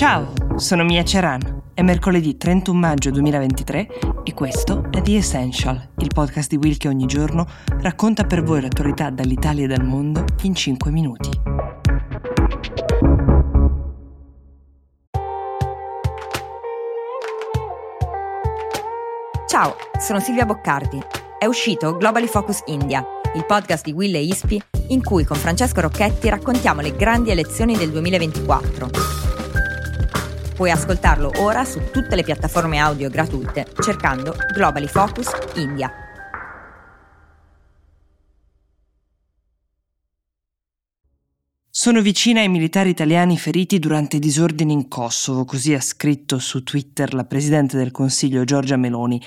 Ciao, sono Mia Ceran. È mercoledì 31 maggio 2023 e questo è The Essential, il podcast di Will che ogni giorno racconta per voi l'attualità dall'Italia e dal mondo in 5 minuti. Ciao, sono Silvia Boccardi. È uscito Globally Focus India, il podcast di Will e Ispi in cui con Francesco Rocchetti raccontiamo le grandi elezioni del 2024 Puoi ascoltarlo ora su tutte le piattaforme audio gratuite cercando Globally Focus India. Sono vicina ai militari italiani feriti durante i disordini in Kosovo, così ha scritto su Twitter la Presidente del Consiglio Giorgia Meloni.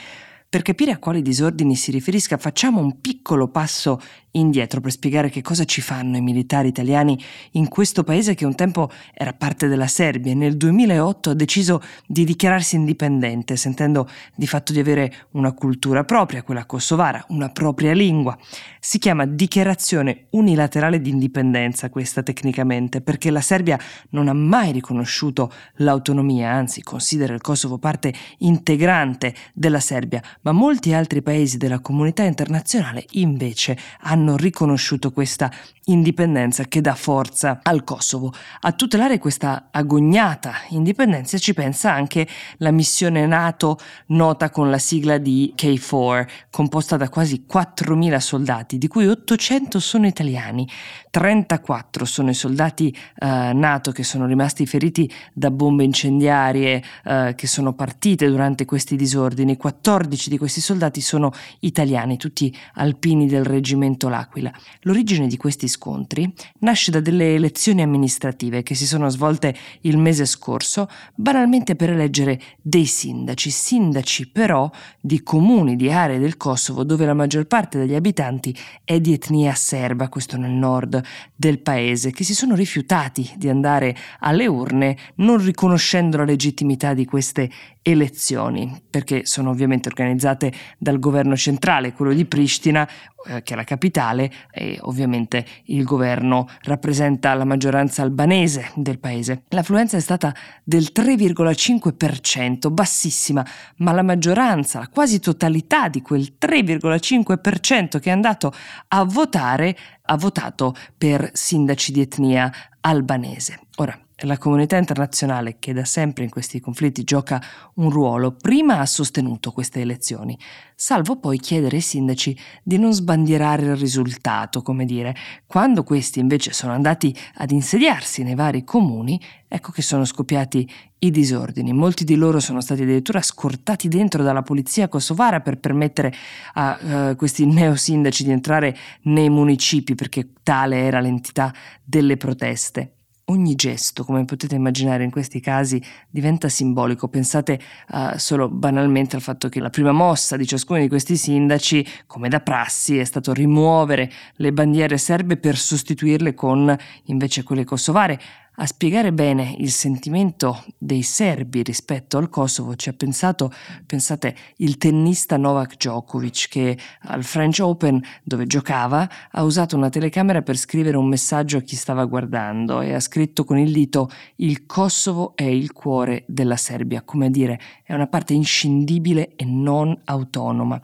Per capire a quali disordini si riferisca facciamo un piccolo passo indietro per spiegare che cosa ci fanno i militari italiani in questo paese che un tempo era parte della Serbia e nel 2008 ha deciso di dichiararsi indipendente, sentendo di fatto di avere una cultura propria, quella kosovara, una propria lingua. Si chiama dichiarazione unilaterale di indipendenza questa tecnicamente, perché la Serbia non ha mai riconosciuto l'autonomia, anzi considera il Kosovo parte integrante della Serbia, ma molti altri paesi della comunità internazionale invece hanno hanno riconosciuto questa indipendenza che dà forza al Kosovo. A tutelare questa agognata indipendenza ci pensa anche la missione NATO nota con la sigla di K4, composta da quasi 4.000 soldati, di cui 800 sono italiani. 34 sono i soldati eh, NATO che sono rimasti feriti da bombe incendiarie eh, che sono partite durante questi disordini. 14 di questi soldati sono italiani, tutti alpini del reggimento L'Aquila. L'origine di questi scontri nasce da delle elezioni amministrative che si sono svolte il mese scorso, banalmente per eleggere dei sindaci, sindaci però di comuni, di aree del Kosovo dove la maggior parte degli abitanti è di etnia serba, questo nel nord del paese, che si sono rifiutati di andare alle urne non riconoscendo la legittimità di queste elezioni, perché sono ovviamente organizzate dal governo centrale, quello di Pristina, che è la capitale, e ovviamente il governo rappresenta la maggioranza albanese del paese. L'affluenza è stata del 3,5%, bassissima, ma la maggioranza, la quasi totalità di quel 3,5% che è andato a votare, ha votato per sindaci di etnia albanese. Ora, la comunità internazionale, che da sempre in questi conflitti gioca un ruolo, prima ha sostenuto queste elezioni, salvo poi chiedere ai sindaci di non sbandierare il risultato, come dire. Quando questi invece sono andati ad insediarsi nei vari comuni, ecco che sono scoppiati i disordini. Molti di loro sono stati addirittura scortati dentro dalla polizia kosovara per permettere a uh, questi neosindaci di entrare nei municipi, perché tale era l'entità delle proteste. Ogni gesto, come potete immaginare in questi casi, diventa simbolico. Pensate uh, solo banalmente al fatto che la prima mossa di ciascuno di questi sindaci, come da prassi, è stato rimuovere le bandiere serbe per sostituirle con invece quelle kosovare. A spiegare bene il sentimento dei serbi rispetto al Kosovo ci ha pensato, pensate, il tennista Novak Djokovic che al French Open dove giocava ha usato una telecamera per scrivere un messaggio a chi stava guardando e ha scritto con il dito il Kosovo è il cuore della Serbia, come a dire è una parte inscindibile e non autonoma.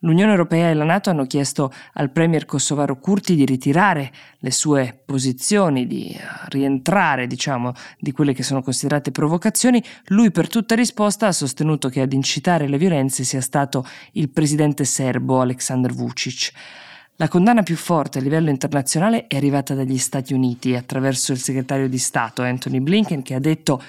L'Unione Europea e la Nato hanno chiesto al premier kosovaro Kurti di ritirare le sue posizioni, di rientrare parlare, diciamo, di quelle che sono considerate provocazioni, lui per tutta risposta ha sostenuto che ad incitare le violenze sia stato il presidente serbo Aleksandar Vucic. La condanna più forte a livello internazionale è arrivata dagli Stati Uniti attraverso il segretario di Stato Anthony Blinken che ha detto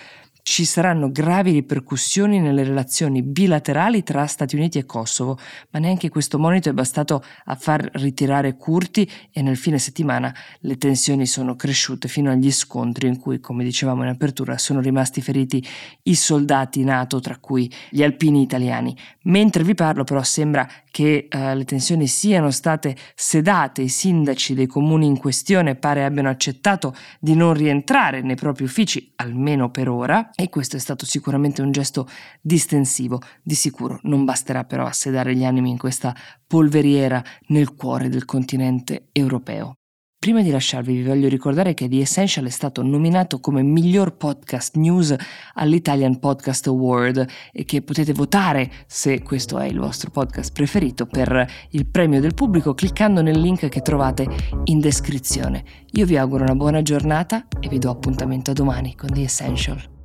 ci saranno gravi ripercussioni nelle relazioni bilaterali tra Stati Uniti e Kosovo, ma neanche questo monito è bastato a far ritirare Curti e nel fine settimana le tensioni sono cresciute fino agli scontri in cui, come dicevamo in apertura, sono rimasti feriti i soldati NATO, tra cui gli alpini italiani. Mentre vi parlo però sembra che uh, le tensioni siano state sedate, i sindaci dei comuni in questione pare abbiano accettato di non rientrare nei propri uffici, almeno per ora, e questo è stato sicuramente un gesto distensivo. Di sicuro non basterà però a sedare gli animi in questa polveriera nel cuore del continente europeo. Prima di lasciarvi vi voglio ricordare che The Essential è stato nominato come miglior podcast news all'Italian Podcast Award e che potete votare se questo è il vostro podcast preferito per il premio del pubblico cliccando nel link che trovate in descrizione. Io vi auguro una buona giornata e vi do appuntamento a domani con The Essential.